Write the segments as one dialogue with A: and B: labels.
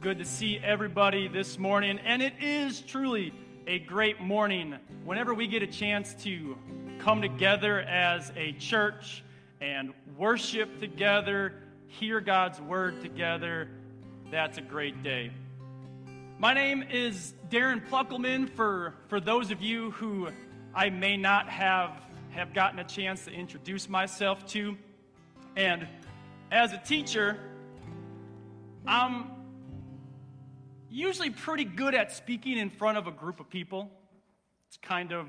A: good to see everybody this morning, and it is truly a great morning whenever we get a chance to come together as a church and worship together, hear God's word together. That's a great day. My name is Darren Pluckelman. For, for those of you who I may not have, have gotten a chance to introduce myself to, and as a teacher, I'm usually pretty good at speaking in front of a group of people. It's kind of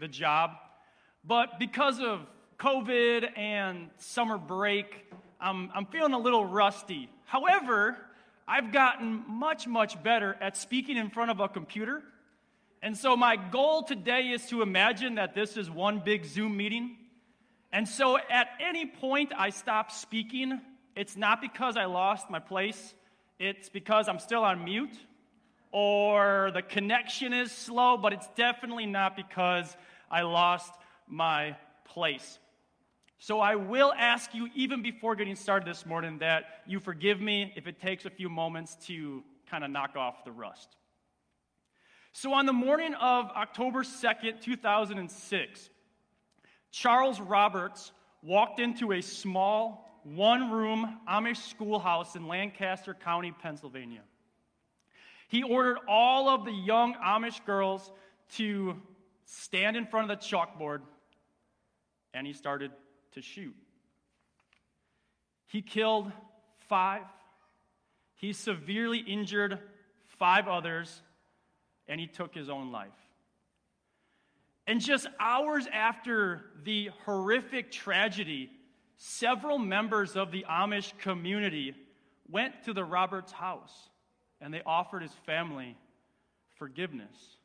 A: the job. But because of COVID and summer break, I'm, I'm feeling a little rusty. However, I've gotten much, much better at speaking in front of a computer. And so my goal today is to imagine that this is one big Zoom meeting. And so at any point I stop speaking, it's not because I lost my place it's because I'm still on mute or the connection is slow, but it's definitely not because I lost my place. So I will ask you, even before getting started this morning, that you forgive me if it takes a few moments to kind of knock off the rust. So on the morning of October 2nd, 2006, Charles Roberts walked into a small one room Amish schoolhouse in Lancaster County, Pennsylvania. He ordered all of the young Amish girls to stand in front of the chalkboard and he started to shoot. He killed five, he severely injured five others, and he took his own life. And just hours after the horrific tragedy several members of the Amish community went to the Roberts house and they offered his family forgiveness.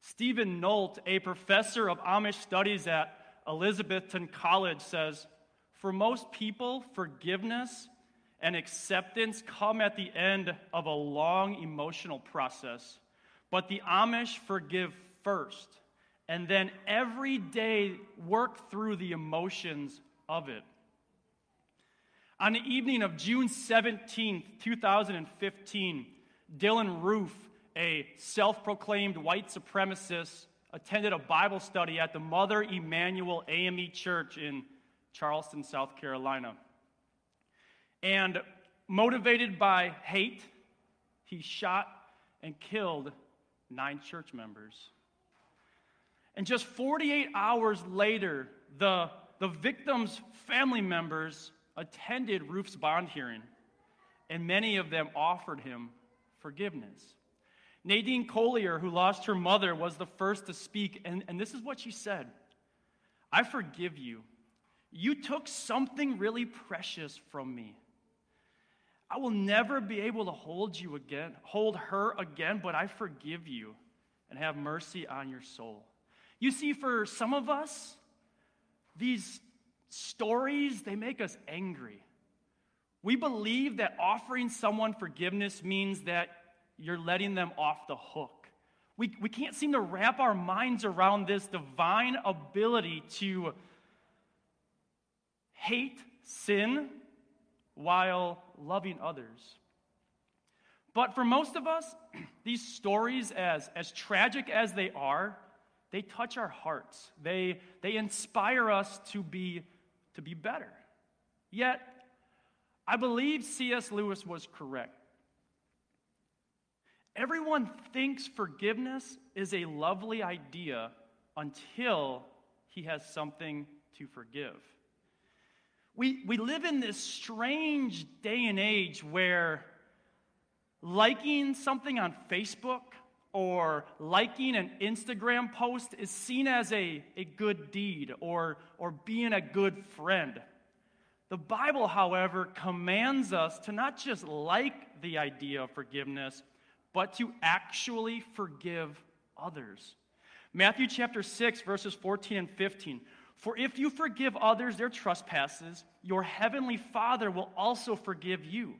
A: Steven Nolt, a professor of Amish studies at Elizabethtown College, says For most people, forgiveness and acceptance come at the end of a long emotional process. But the Amish forgive first and then every day work through the emotions of it. On the evening of June 17, 2015, Dylann Roof, a self proclaimed white supremacist, attended a Bible study at the Mother Emanuel AME Church in Charleston, South Carolina. And motivated by hate, he shot and killed nine church members. And just 48 hours later, the the victim's family members attended Roof's bond hearing, and many of them offered him forgiveness. Nadine Collier, who lost her mother, was the first to speak, and, and this is what she said I forgive you. You took something really precious from me. I will never be able to hold you again, hold her again, but I forgive you and have mercy on your soul. You see, for some of us, these stories, they make us angry. We believe that offering someone forgiveness means that you're letting them off the hook. We, we can't seem to wrap our minds around this divine ability to hate sin while loving others. But for most of us, these stories, as, as tragic as they are, they touch our hearts. They, they inspire us to be, to be better. Yet, I believe C.S. Lewis was correct. Everyone thinks forgiveness is a lovely idea until he has something to forgive. We, we live in this strange day and age where liking something on Facebook or liking an Instagram post is seen as a, a good deed or, or being a good friend. The Bible, however, commands us to not just like the idea of forgiveness, but to actually forgive others. Matthew chapter 6, verses 14 and 15. For if you forgive others their trespasses, your heavenly Father will also forgive you.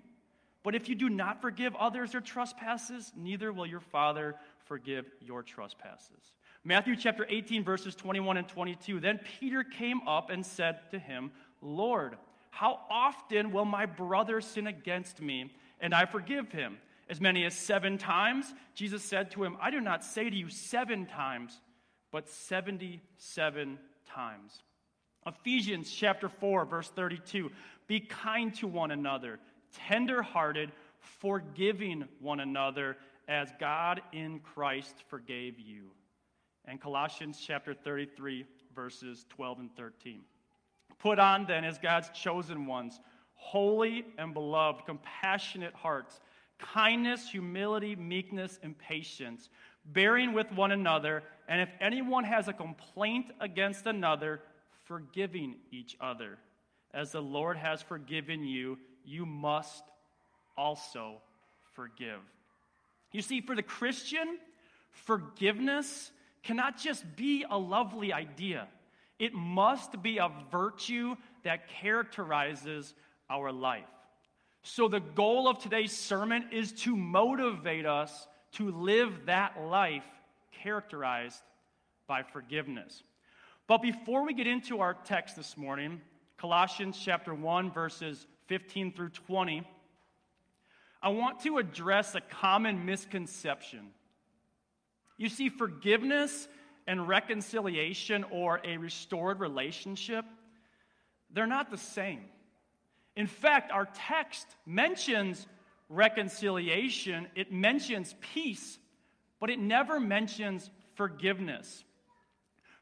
A: But if you do not forgive others their trespasses, neither will your Father forgive your trespasses. Matthew chapter 18, verses 21 and 22. Then Peter came up and said to him, Lord, how often will my brother sin against me and I forgive him. As many as seven times, Jesus said to him, I do not say to you seven times, but 77 times. Ephesians chapter 4, verse 32 Be kind to one another, tenderhearted, forgiving one another, as God in Christ forgave you. And Colossians chapter 33, verses 12 and 13. Put on then as God's chosen ones, holy and beloved, compassionate hearts, kindness, humility, meekness, and patience, bearing with one another, and if anyone has a complaint against another, forgiving each other. As the Lord has forgiven you, you must also forgive. You see, for the Christian, forgiveness cannot just be a lovely idea, it must be a virtue that characterizes our life. So, the goal of today's sermon is to motivate us to live that life characterized by forgiveness. But before we get into our text this morning, Colossians chapter 1 verses 15 through 20, I want to address a common misconception. You see, forgiveness and reconciliation or a restored relationship, they're not the same. In fact, our text mentions reconciliation, it mentions peace, but it never mentions forgiveness.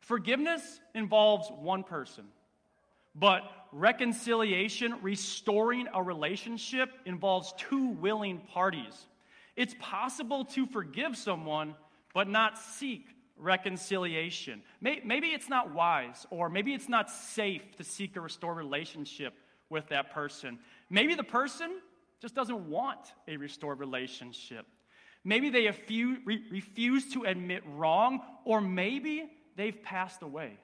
A: Forgiveness involves one person, but reconciliation, restoring a relationship, involves two willing parties. It's possible to forgive someone, but not seek reconciliation. Maybe it's not wise, or maybe it's not safe to seek a restored relationship with that person. Maybe the person just doesn't want a restored relationship. Maybe they refuse to admit wrong, or maybe they've passed away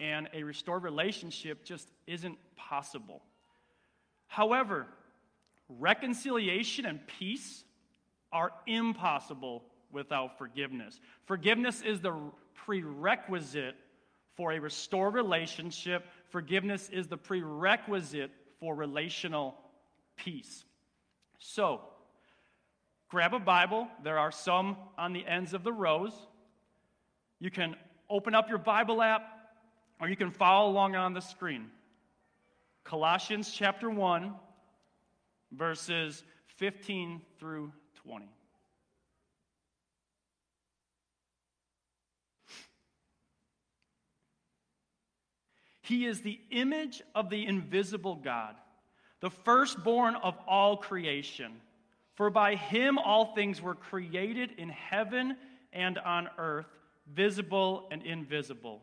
A: and a restored relationship just isn't possible. However, reconciliation and peace are impossible without forgiveness. Forgiveness is the prerequisite for a restored relationship, forgiveness is the prerequisite for relational peace. So, grab a Bible. There are some on the ends of the rows. You can open up your Bible app, or you can follow along on the screen. Colossians chapter 1, verses 15 through 20. He is the image of the invisible God, the firstborn of all creation. For by him all things were created in heaven and on earth visible and invisible.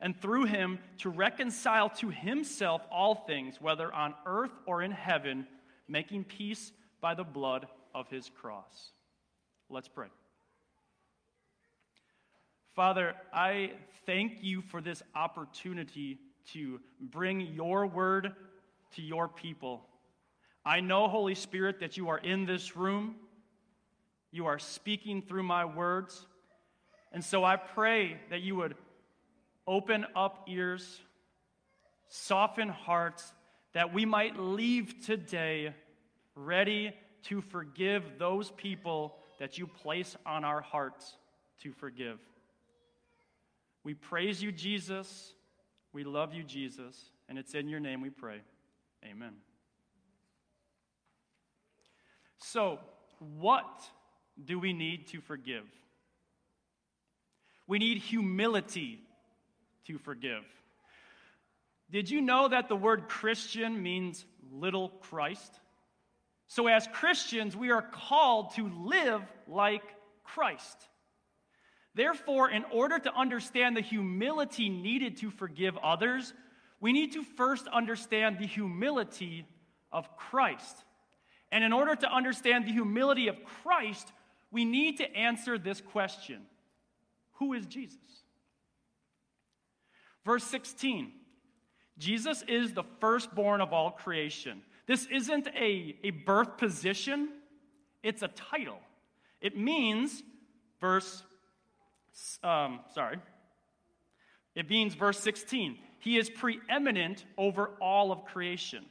A: and through him to reconcile to himself all things, whether on earth or in heaven, making peace by the blood of his cross. Let's pray. Father, I thank you for this opportunity to bring your word to your people. I know, Holy Spirit, that you are in this room. You are speaking through my words. And so I pray that you would open up ears, soften hearts, that we might leave today ready to forgive those people that you place on our hearts to forgive. We praise you, Jesus. We love you, Jesus. And it's in your name we pray. Amen. So, what do we need to forgive? We need humility to forgive. Did you know that the word Christian means little Christ? So, as Christians, we are called to live like Christ. Therefore, in order to understand the humility needed to forgive others, we need to first understand the humility of Christ. And in order to understand the humility of Christ, we need to answer this question Who is Jesus? Verse 16 Jesus is the firstborn of all creation. This isn't a, a birth position, it's a title. It means, verse, um, sorry, it means verse 16, he is preeminent over all of creation.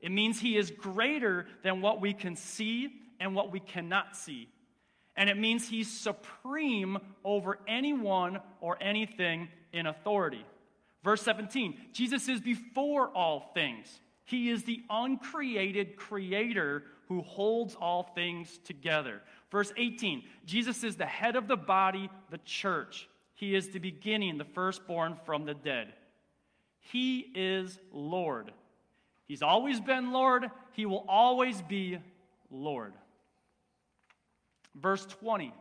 A: It means he is greater than what we can see and what we cannot see. And it means he's supreme over anyone or anything in authority. Verse 17 Jesus is before all things. He is the uncreated creator who holds all things together. Verse 18 Jesus is the head of the body, the church. He is the beginning, the firstborn from the dead. He is Lord. He's always been Lord, He will always be Lord. Verse 20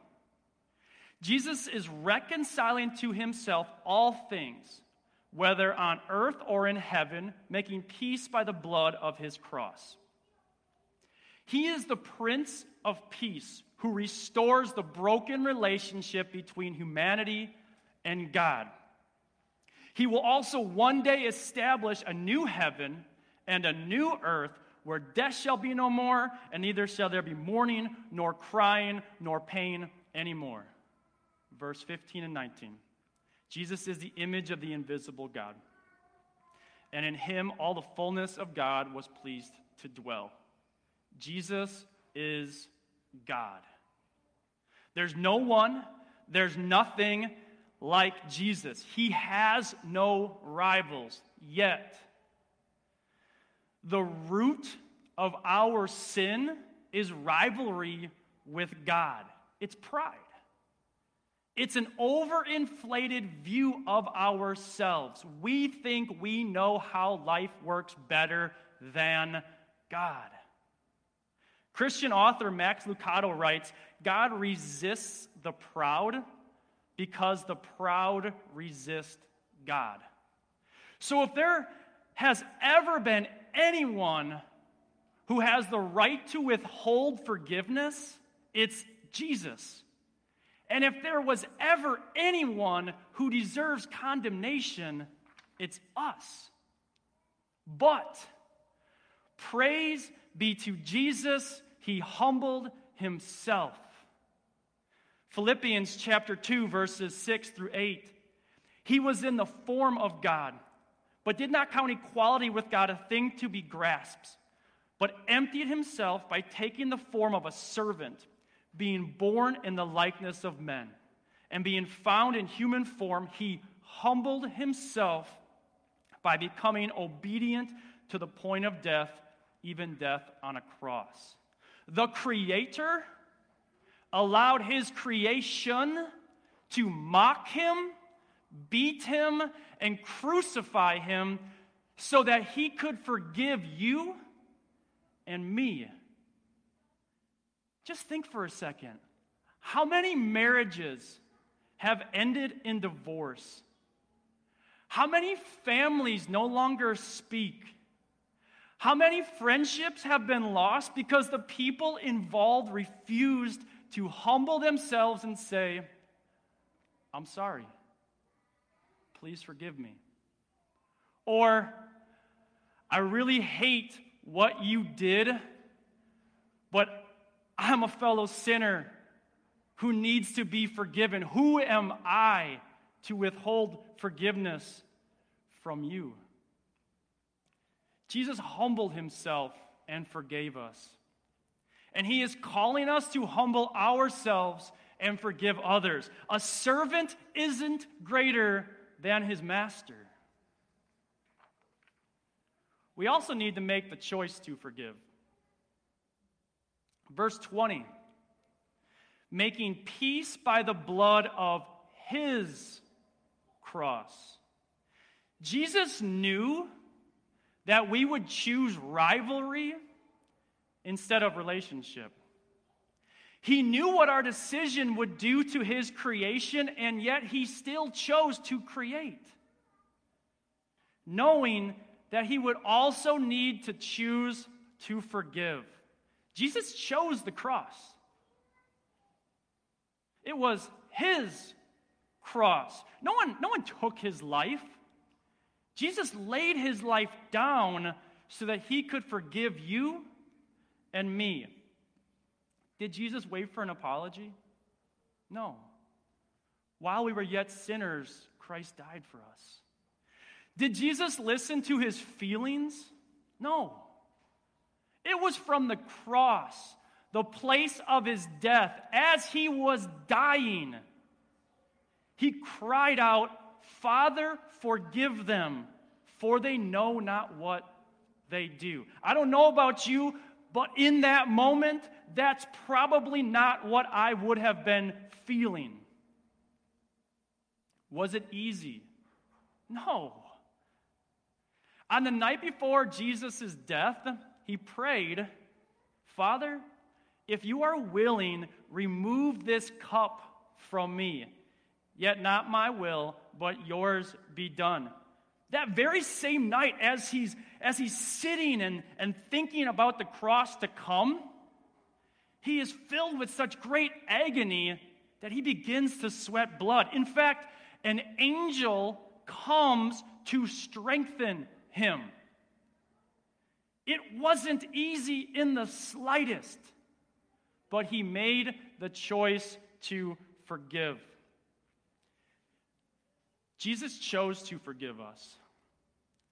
A: Jesus is reconciling to Himself all things whether on earth or in heaven, making peace by the blood of his cross. He is the Prince of Peace who restores the broken relationship between humanity and God. He will also one day establish a new heaven and a new earth where death shall be no more, and neither shall there be mourning, nor crying, nor pain anymore. Verse 15 and 19. Jesus is the image of the invisible God. And in him, all the fullness of God was pleased to dwell. Jesus is God. There's no one, there's nothing like Jesus. He has no rivals yet. The root of our sin is rivalry with God, it's pride. It's an overinflated view of ourselves. We think we know how life works better than God. Christian author Max Lucado writes God resists the proud because the proud resist God. So if there has ever been anyone who has the right to withhold forgiveness, it's Jesus. And if there was ever anyone who deserves condemnation, it's us. But praise be to Jesus, he humbled himself. Philippians chapter 2, verses 6 through 8. He was in the form of God, but did not count equality with God a thing to be grasped, but emptied himself by taking the form of a servant being born in the likeness of men, and being found in human form, he humbled himself by becoming obedient to the point of death, even death on a cross. The Creator allowed his creation to mock him, beat him, and crucify him so that he could forgive you and me just think for a second. How many marriages have ended in divorce? How many families no longer speak? How many friendships have been lost because the people involved refused to humble themselves and say, I'm sorry. Please forgive me. Or, I really hate what you did, but I'm a fellow sinner who needs to be forgiven. Who am I to withhold forgiveness from you? Jesus humbled himself and forgave us. And he is calling us to humble ourselves and forgive others. A servant isn't greater than his master. We also need to make the choice to forgive. Verse 20 making peace by the blood of his cross. Jesus knew that we would choose rivalry instead of relationship. He knew what our decision would do to his creation, and yet he still chose to create, knowing that he would also need to choose to forgive. Jesus chose the cross. It was his cross. No one, no one took his life. Jesus laid his life down so that he could forgive you and me. Did Jesus wait for an apology? No. While we were yet sinners, Christ died for us. Did Jesus listen to his feelings? No. It was from the cross, the place of his death, as he was dying. He cried out, Father, forgive them, for they know not what they do. I don't know about you, but in that moment, that's probably not what I would have been feeling. Was it easy? No. On the night before Jesus' death, he prayed, Father, if you are willing, remove this cup from me. Yet not my will, but yours be done. That very same night, as he's, as he's sitting and, and thinking about the cross to come, he is filled with such great agony that he begins to sweat blood. In fact, an angel comes to strengthen him. It wasn't easy in the slightest, but he made the choice to forgive. Jesus chose to forgive us.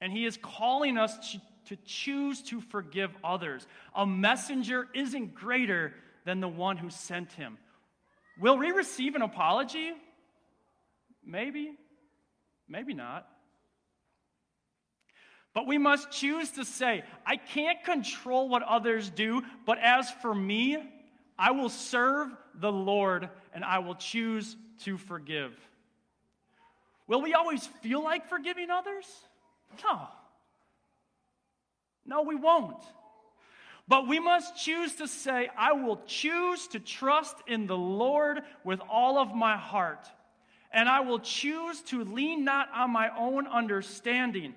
A: And he is calling us to, to, choose to forgive others. A messenger isn't greater than the one who sent him. Will we receive an apology? Maybe, maybe not. But we must choose to say, I can't control what others do, but as for me, I will serve the Lord and I will choose to forgive. Will we always feel like forgiving others? No. No, we won't. But we must choose to say, I will choose to trust in the Lord with all of my heart. And I will choose to lean not on my own understanding.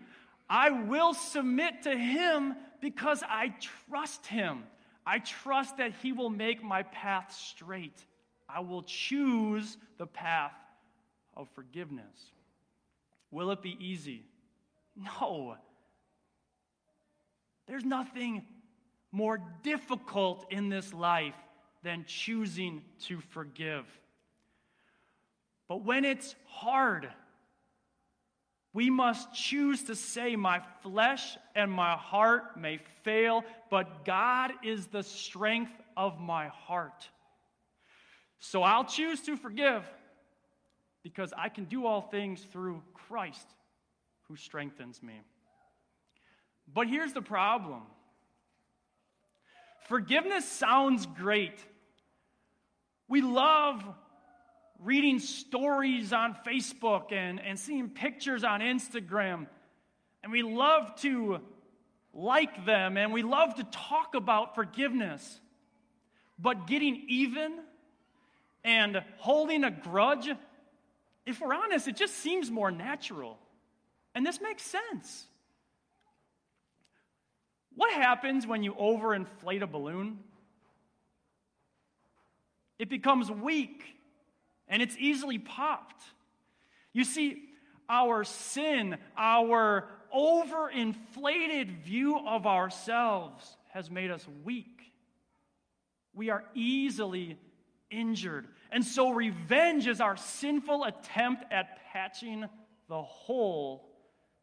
A: I will submit to Him because I trust Him. I trust that He will make my path straight. I will choose the path of forgiveness. Will it be easy? No. There's nothing more difficult in this life than choosing to forgive. But when it's hard, we must choose to say, My flesh and my heart may fail, but God is the strength of my heart. So I'll choose to forgive because I can do all things through Christ who strengthens me. But here's the problem forgiveness sounds great. We love reading stories on Facebook and, and seeing pictures on Instagram. And we love to like them and we love to talk about forgiveness. But getting even and holding a grudge, if we're honest, it just seems more natural. And this makes sense. What happens when you overinflate a balloon? It becomes weak and it's easily popped. You see, our sin, our overinflated view of ourselves has made us weak. We are easily injured. And so, revenge is our sinful attempt at patching the hole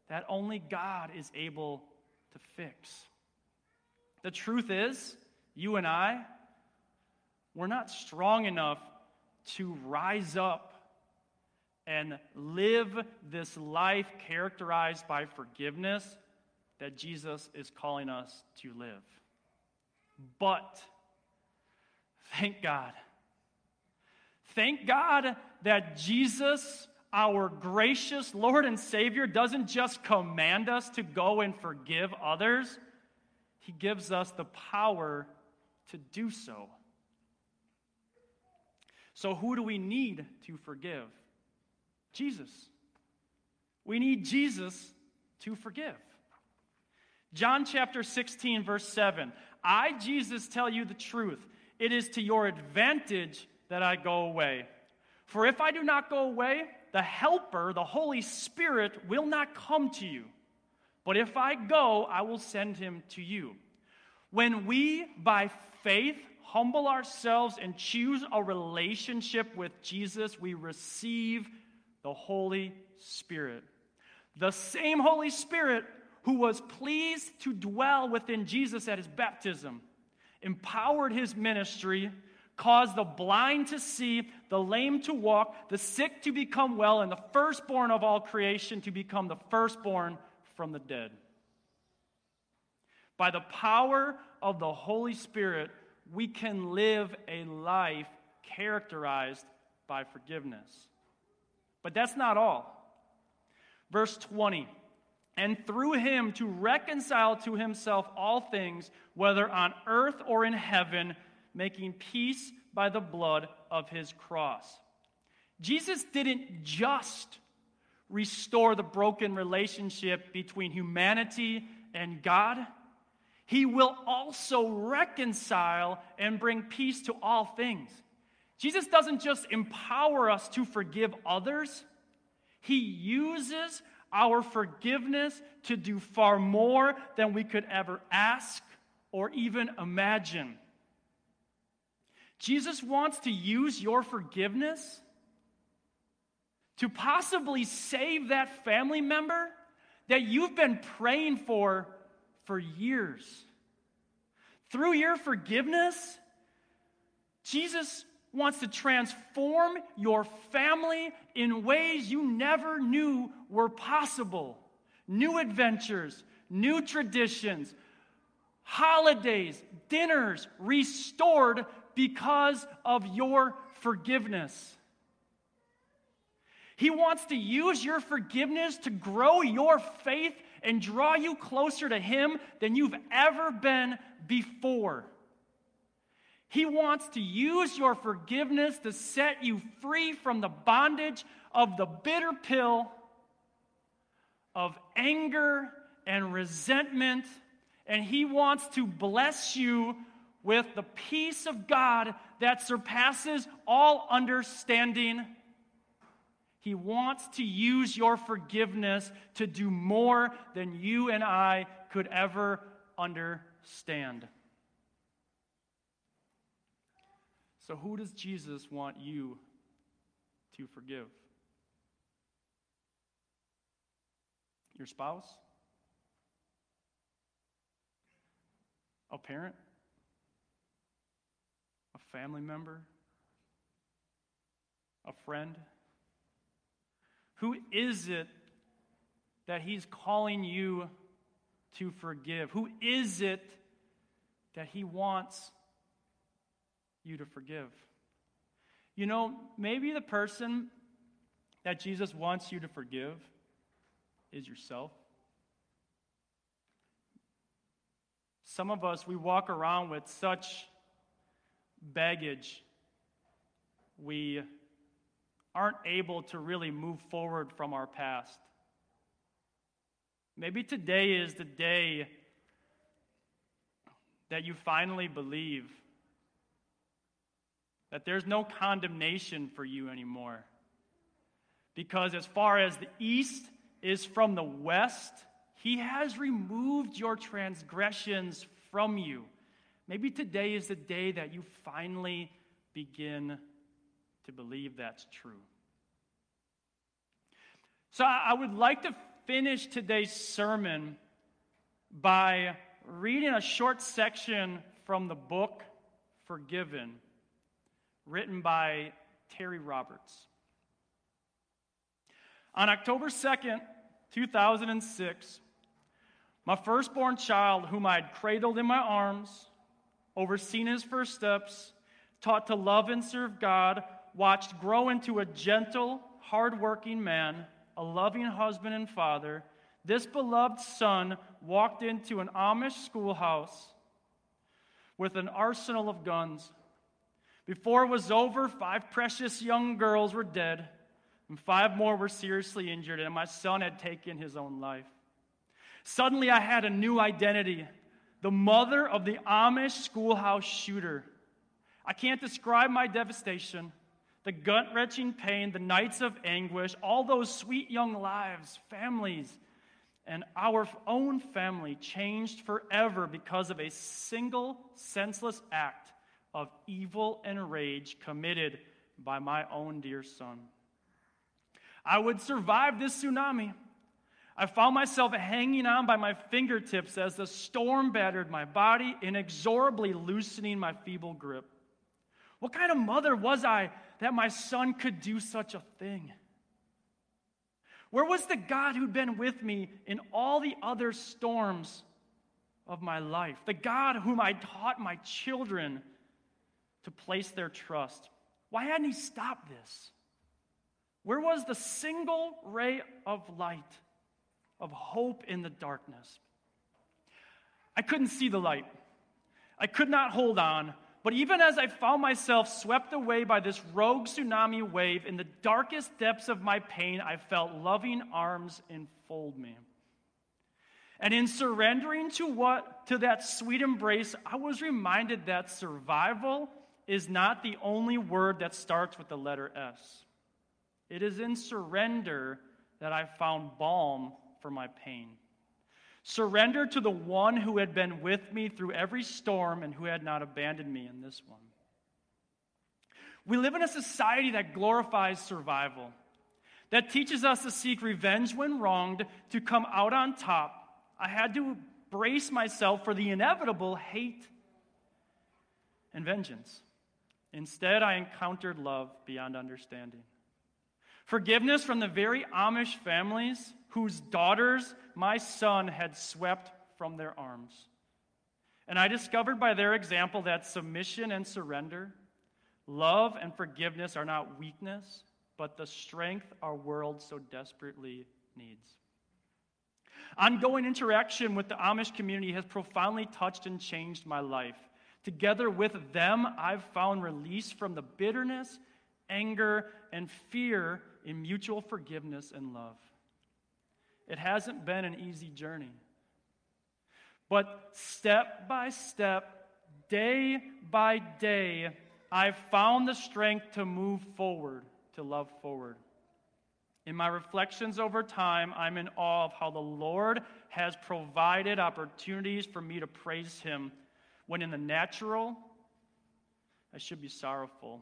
A: that only God is able to fix. The truth is, you and I, we're not strong enough to rise up and live this life characterized by forgiveness that Jesus is calling us to live. But thank God. Thank God that Jesus, our gracious Lord and Savior, doesn't just command us to go and forgive others, He gives us the power to do so. So, who do we need to forgive? Jesus. We need Jesus to forgive. John chapter 16, verse 7 I, Jesus, tell you the truth. It is to your advantage that I go away. For if I do not go away, the Helper, the Holy Spirit, will not come to you. But if I go, I will send him to you. When we, by faith, humble ourselves and choose a relationship with Jesus, we receive the Holy Spirit. The same Holy Spirit who was pleased to dwell within Jesus at his baptism, empowered his ministry, caused the blind to see, the lame to walk, the sick to become well, and the firstborn of all creation to become the firstborn from the dead. By the power of the Holy Spirit, we can live a life characterized by forgiveness. But that's not all. Verse 20 and through him to reconcile to himself all things, whether on earth or in heaven, making peace by the blood of his cross. Jesus didn't just restore the broken relationship between humanity and God, he will also reconcile and bring peace to all things. Jesus doesn't just empower us to forgive others, he uses our forgiveness to do far more than we could ever ask or even imagine. Jesus wants to use your forgiveness to possibly save that family member that you've been praying for for years. Through your forgiveness, Jesus wants to transform your family in ways you never knew were possible. New adventures, new traditions, holidays, dinners restored because of your forgiveness. He wants to use your forgiveness to grow your faith and draw you closer to Him than you've ever been before. He wants to use your forgiveness to set you free from the bondage of the bitter pill of anger and resentment. And He wants to bless you with the peace of God that surpasses all understanding. He wants to use your forgiveness to do more than you and I could ever understand. So, who does Jesus want you to forgive? Your spouse? A parent? A family member? A friend? Who is it that He's calling you to forgive? Who is it that He wants you to forgive. You know, maybe the person that Jesus wants you to forgive is yourself. Some of us, we walk around with such baggage, we aren't able to really move forward from our past. Maybe today is the day that you finally believe that there's no condemnation for you anymore. Because as far as the east is from the west, he has removed your transgressions from you. Maybe today is the day that you finally begin to believe that's true. So I would like to finish today's sermon by reading a short section from the book Forgiven written by Terri Roberts. On October 2nd, 2006, my firstborn child, whom I had cradled in my arms, overseen his first steps, taught to love and serve God, watched grow into a gentle, hardworking man, a loving husband and father, this beloved son walked into an Amish schoolhouse with an arsenal of guns. Before it was over, five precious young girls were dead, and five more were seriously injured, and my son had taken his own life. Suddenly, I had a new identity the mother of the Amish schoolhouse shooter. I can't describe my devastation. The gut wrenching pain, the nights of anguish, all those sweet young lives, families, and our own family changed forever because of a single senseless act of evil and rage committed by my own dear son. I would survive this tsunami. I found myself hanging on by my fingertips as the storm battered my body, inexorably loosening my feeble grip. What kind of mother was I that my son could do such a thing? Where was the God who'd been with me in all the other storms of my life? The God whom I taught my children to place their trust. Why hadn't he stopped this? Where was the single ray of light, of hope in the darkness? I couldn't see the light. I could not hold on. But even as I found myself swept away by this rogue tsunami wave, in the darkest depths of my pain, I felt loving arms enfold me. And in surrendering to what to that sweet embrace, I was reminded that survival is not the only word that starts with the letter S. It is in surrender that I found balm for my pain. Surrender to the one who had been with me through every storm and who had not abandoned me in this one. We live in a society that glorifies survival, that teaches us to seek revenge when wronged, to come out on top. I had to brace myself for the inevitable hate and vengeance. Instead, I encountered love beyond understanding. Forgiveness from the very Amish families whose daughters my son had swept from their arms. And I discovered by their example that submission and surrender, love and forgiveness are not weakness, but the strength our world so desperately needs. Ongoing interaction with the Amish community has profoundly touched and changed my life. Together with them, I've found release from the bitterness, anger, and fear in mutual forgiveness and love. It hasn't been an easy journey. But step by step, day by day, I've found the strength to move forward, to love forward. In my reflections over time, I'm in awe of how the Lord has provided opportunities for me to praise Him when in the natural, I should be sorrowful.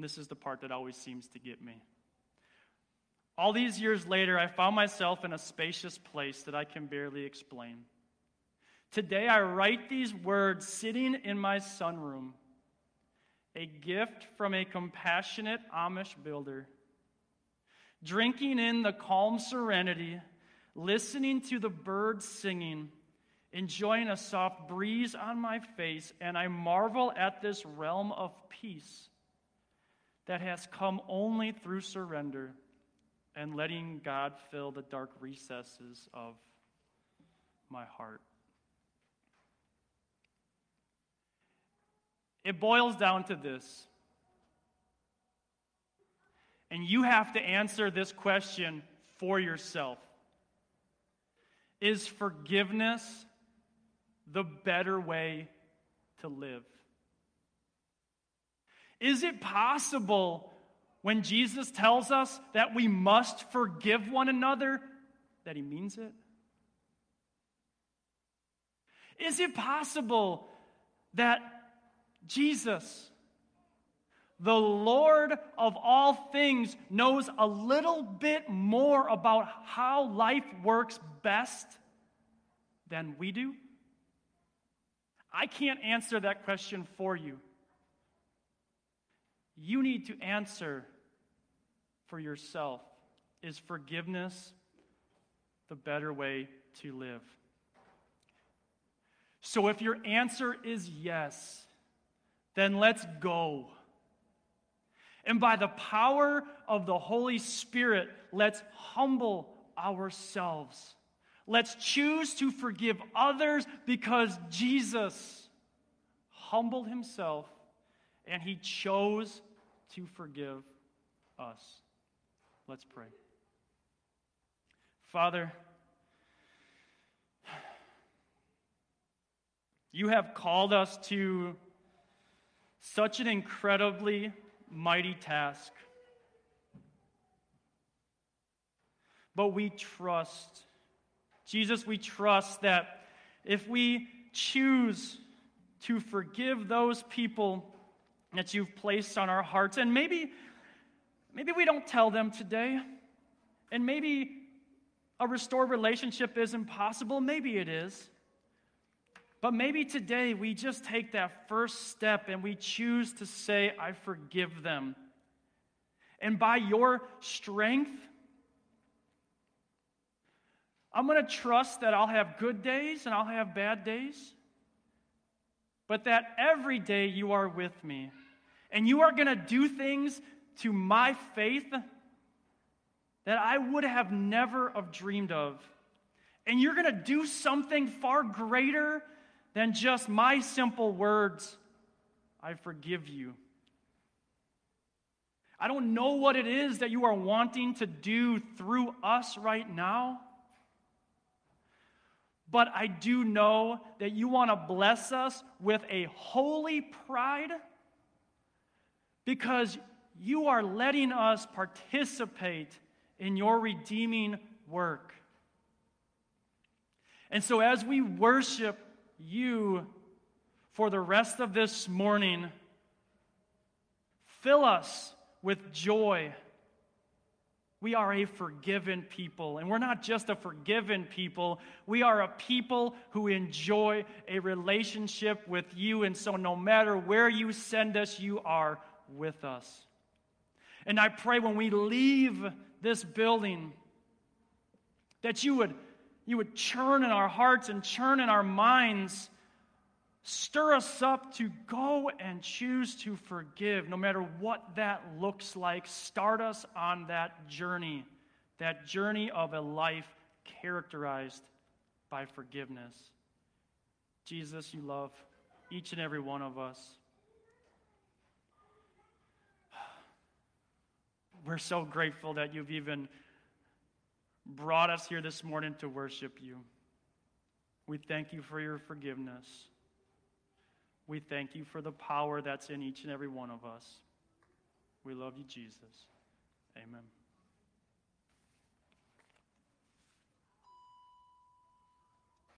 A: And this is the part that always seems to get me. All these years later, I found myself in a spacious place that I can barely explain. Today, I write these words sitting in my sunroom, a gift from a compassionate Amish builder, drinking in the calm serenity, listening to the birds singing enjoying a soft breeze on my face, and I marvel at this realm of peace that has come only through surrender and letting God fill the dark recesses of my heart. It boils down to this. And you have to answer this question for yourself Is forgiveness the better way to live? Is it possible when Jesus tells us that we must forgive one another that he means it? Is it possible that Jesus, the Lord of all things, knows a little bit more about how life works best than we do? I can't answer that question for you. You need to answer for yourself. Is forgiveness the better way to live? So, if your answer is yes, then let's go. And by the power of the Holy Spirit, let's humble ourselves Let's choose to forgive others because Jesus humbled himself and he chose to forgive us. Let's pray. Father, you have called us to Such an incredibly mighty task. But we trust, Jesus, we trust that if we choose to forgive those people that you've placed on our hearts, and maybe, maybe we don't tell them today, and maybe a restored relationship is impossible, maybe it is. But maybe today we just take that first step and we choose to say, I forgive them. And by your strength, I'm going to trust that I'll have good days and I'll have bad days, but that every day you are with me. And you are going to do things to my faith that I would have never have dreamed of. And you're going to do something far greater than just my simple words I forgive you. I don't know what it is that you are wanting to do through us right now. But I do know that you want to bless us with a holy pride because you are letting us participate in your redeeming work. And so, as we worship you for the rest of this morning. Fill us with joy. We are a forgiven people. And we're not just a forgiven people, we are a people who enjoy a relationship with you. And so, no matter where you send us, you are with us. And I pray when we leave this building that you would you would churn in our hearts and churn in our minds. Stir us up to go and choose to forgive, no matter what that looks like. Start us on that journey, that journey of a life characterized by forgiveness. Jesus, you love each and every one of us. We're so grateful that you've even brought us here this morning to worship you. We thank you for your forgiveness. We thank you for the power that's in each and every one of us. We love you, Jesus. Amen.